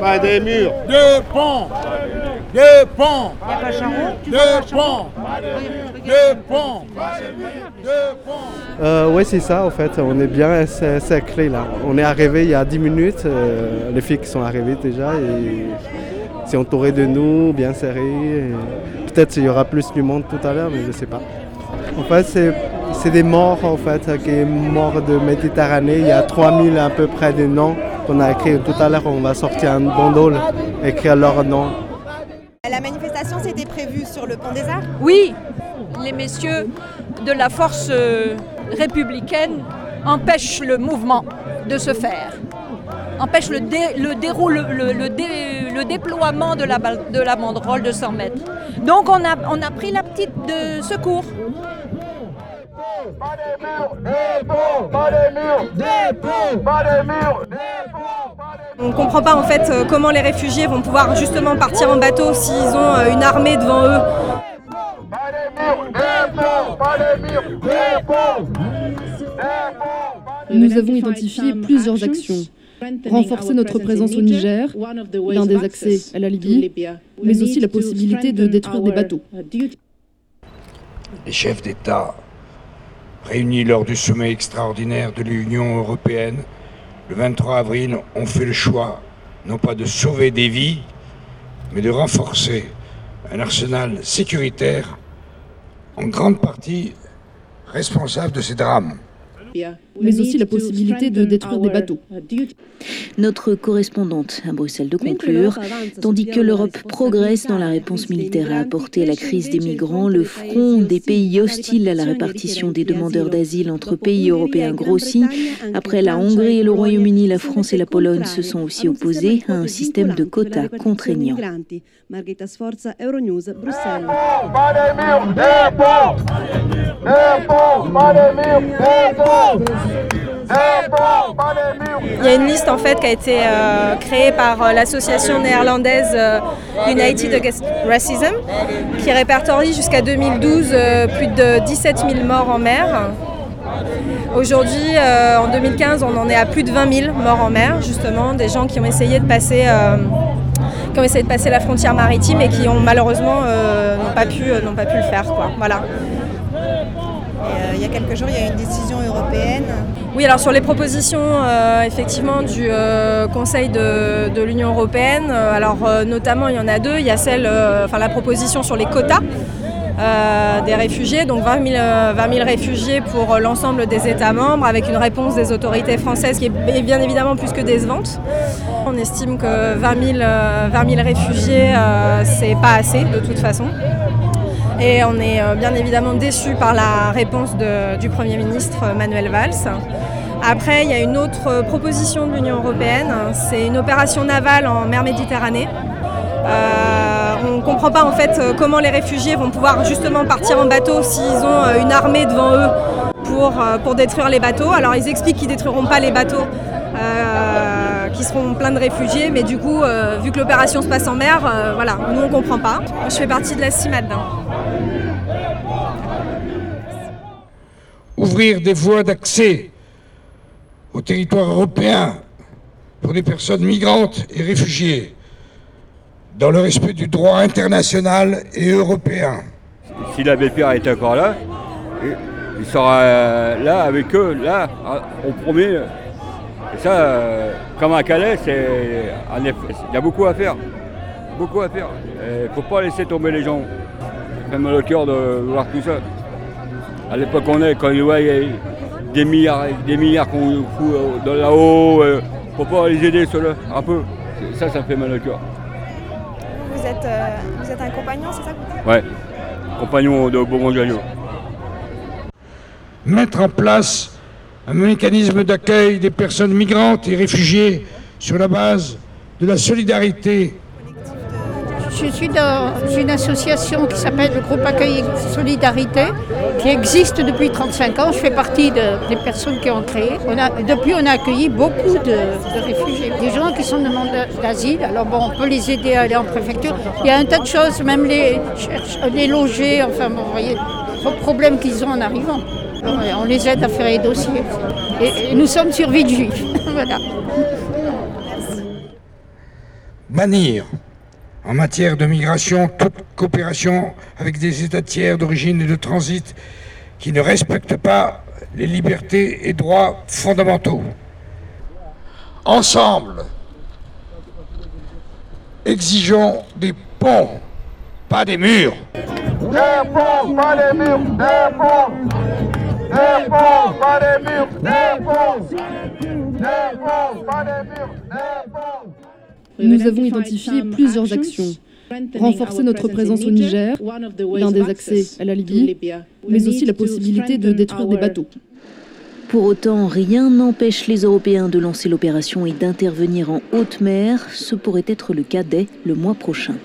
Pas des murs. Deux ponts. Deux ponts. Deux ponts. Deux ponts. Deux ponts. Euh, oui, c'est ça, en fait. On est bien cerclés là. On est arrivé il y a 10 minutes. euh, les filles qui sont arrivées déjà et c'est entouré de nous, bien serré. et Peut-être qu'il y aura plus du monde tout à l'heure, mais je ne sais pas. En fait, c'est, c'est des morts, en fait, qui est morts de Méditerranée. Il y a 3000 à peu près de noms qu'on a écrits tout à l'heure. On va sortir un bandeau, écrire leurs noms. La manifestation s'était prévue sur le pont des Arts Oui, les messieurs de la force euh, républicaine empêchent le mouvement de se faire, empêchent le, dé- le, déroule- le, le dé- le déploiement de la, de la banderole de 100 mètres. Donc on a, on a pris la petite de secours. On ne comprend pas en fait euh, comment les réfugiés vont pouvoir justement partir en bateau s'ils ont euh, une armée devant eux. Nous avons identifié plusieurs actions. Renforcer notre présence au Niger, l'un des accès à la Libye, mais aussi la possibilité de détruire des bateaux. Les chefs d'État, réunis lors du sommet extraordinaire de l'Union européenne, le 23 avril, ont fait le choix, non pas de sauver des vies, mais de renforcer un arsenal sécuritaire en grande partie responsable de ces drames. mais aussi la possibilité de détruire des bateaux. Notre correspondante à Bruxelles de conclure, tandis que l'Europe progresse dans la réponse militaire à apporter à la crise des migrants, le front des pays hostiles à la répartition des demandeurs d'asile entre pays européens grossit. Après la Hongrie et le Royaume-Uni, la France et la Pologne se sont aussi opposés à un système de quotas contraignant. Margherita Sforza, Euronews, Bruxelles. Il y a une liste en fait qui a été euh, créée par euh, l'association néerlandaise euh, United Against Racism qui répertorie jusqu'à 2012 euh, plus de 17 000 morts en mer. Aujourd'hui, en 2015, on en est à plus de 20 000 morts en mer, justement, des gens qui ont essayé de passer, qui ont essayé de passer la frontière maritime et qui ont malheureusement n'ont pas pu, pas pu le faire. Voilà. Euh, il y a quelques jours, il y a eu une décision européenne. Oui, alors sur les propositions euh, effectivement du euh, Conseil de, l'Union européenne, alors notamment il y en a deux. Il y a celle, enfin la proposition sur les quotas des réfugiés, donc 20 000, euh, 20 000 réfugiés pour l'ensemble des États membres, avec une réponse des autorités françaises qui est bien évidemment plus que décevante. On estime que 20 000, euh, 20 000 réfugiés, c'est pas assez de toute façon. Et on est euh, bien évidemment déçu par la réponse du Premier ministre euh, Manuel Valls. Après, il y a une autre euh, proposition de l'Union européenne, c'est une opération navale en mer Méditerranée. On ne comprend pas en fait comment les réfugiés vont pouvoir justement partir en bateau s'ils ont une armée devant eux pour, pour détruire les bateaux. Alors ils expliquent qu'ils ne détruiront pas les bateaux qui seront pleins de réfugiés, mais du coup, vu que l'opération se passe en mer, voilà, nous on ne comprend pas. Je fais partie de la CIMAD. Ouvrir des voies d'accès au territoire européen pour les personnes migrantes et réfugiées dans le respect du droit international et européen. Si l'abbé Pierre est encore là, il- sera euh, là avec eux, là, à- au premier. Et ça, euh, comme à Calais, il y a beaucoup à faire. Beaucoup à faire. Il ne faut pas laisser tomber les gens. Mal au cœur de voir tout ça. À l'époque on est, quand ils voient des milliards, des milliards qu'on fout euh, dans là-haut, il ne faut pas les aider ceux-là, un peu. Ça, ça fait mal au cœur. Vous êtes, euh, vous êtes un compagnon, c'est ça que vous dites? Ouais. Compagnon de Beaumont-Gagnon. Mettre en place un mécanisme d'accueil des personnes migrantes et réfugiées sur la base de la solidarité Je suis dans une association qui s'appelle le groupe Accueil et Solidarité, qui existe depuis 35 ans. Je fais partie de- des personnes qui ont créé. Depuis, on a accueilli beaucoup de, réfugiés, des gens qui sont demandeurs d'asile. Alors bon, on peut les aider à aller en préfecture. Il y a un tas de choses, même les, les loger, enfin bon, vous voyez, le problème qu'ils ont en arrivant. On les aide à faire les dossiers. Et, nous sommes sur juifs. voilà. bannir en matière de migration toute coopération avec des États tiers d'origine et de transit qui ne respectent pas les libertés et droits fondamentaux. Ensemble, exigeons des ponts, pas des murs. Des ponts, pas des murs, des ponts. Des ponts, pas des murs, des ponts. Des ponts, pas des murs, des ponts. Nous avons identifié plusieurs actions. Renforcer notre présence au Niger, l'un des accès à la Libye, mais aussi la possibilité de détruire des bateaux. Pour autant, rien n'empêche les Européens de lancer l'opération et d'intervenir en haute mer. Ce pourrait être le cas dès le mois prochain.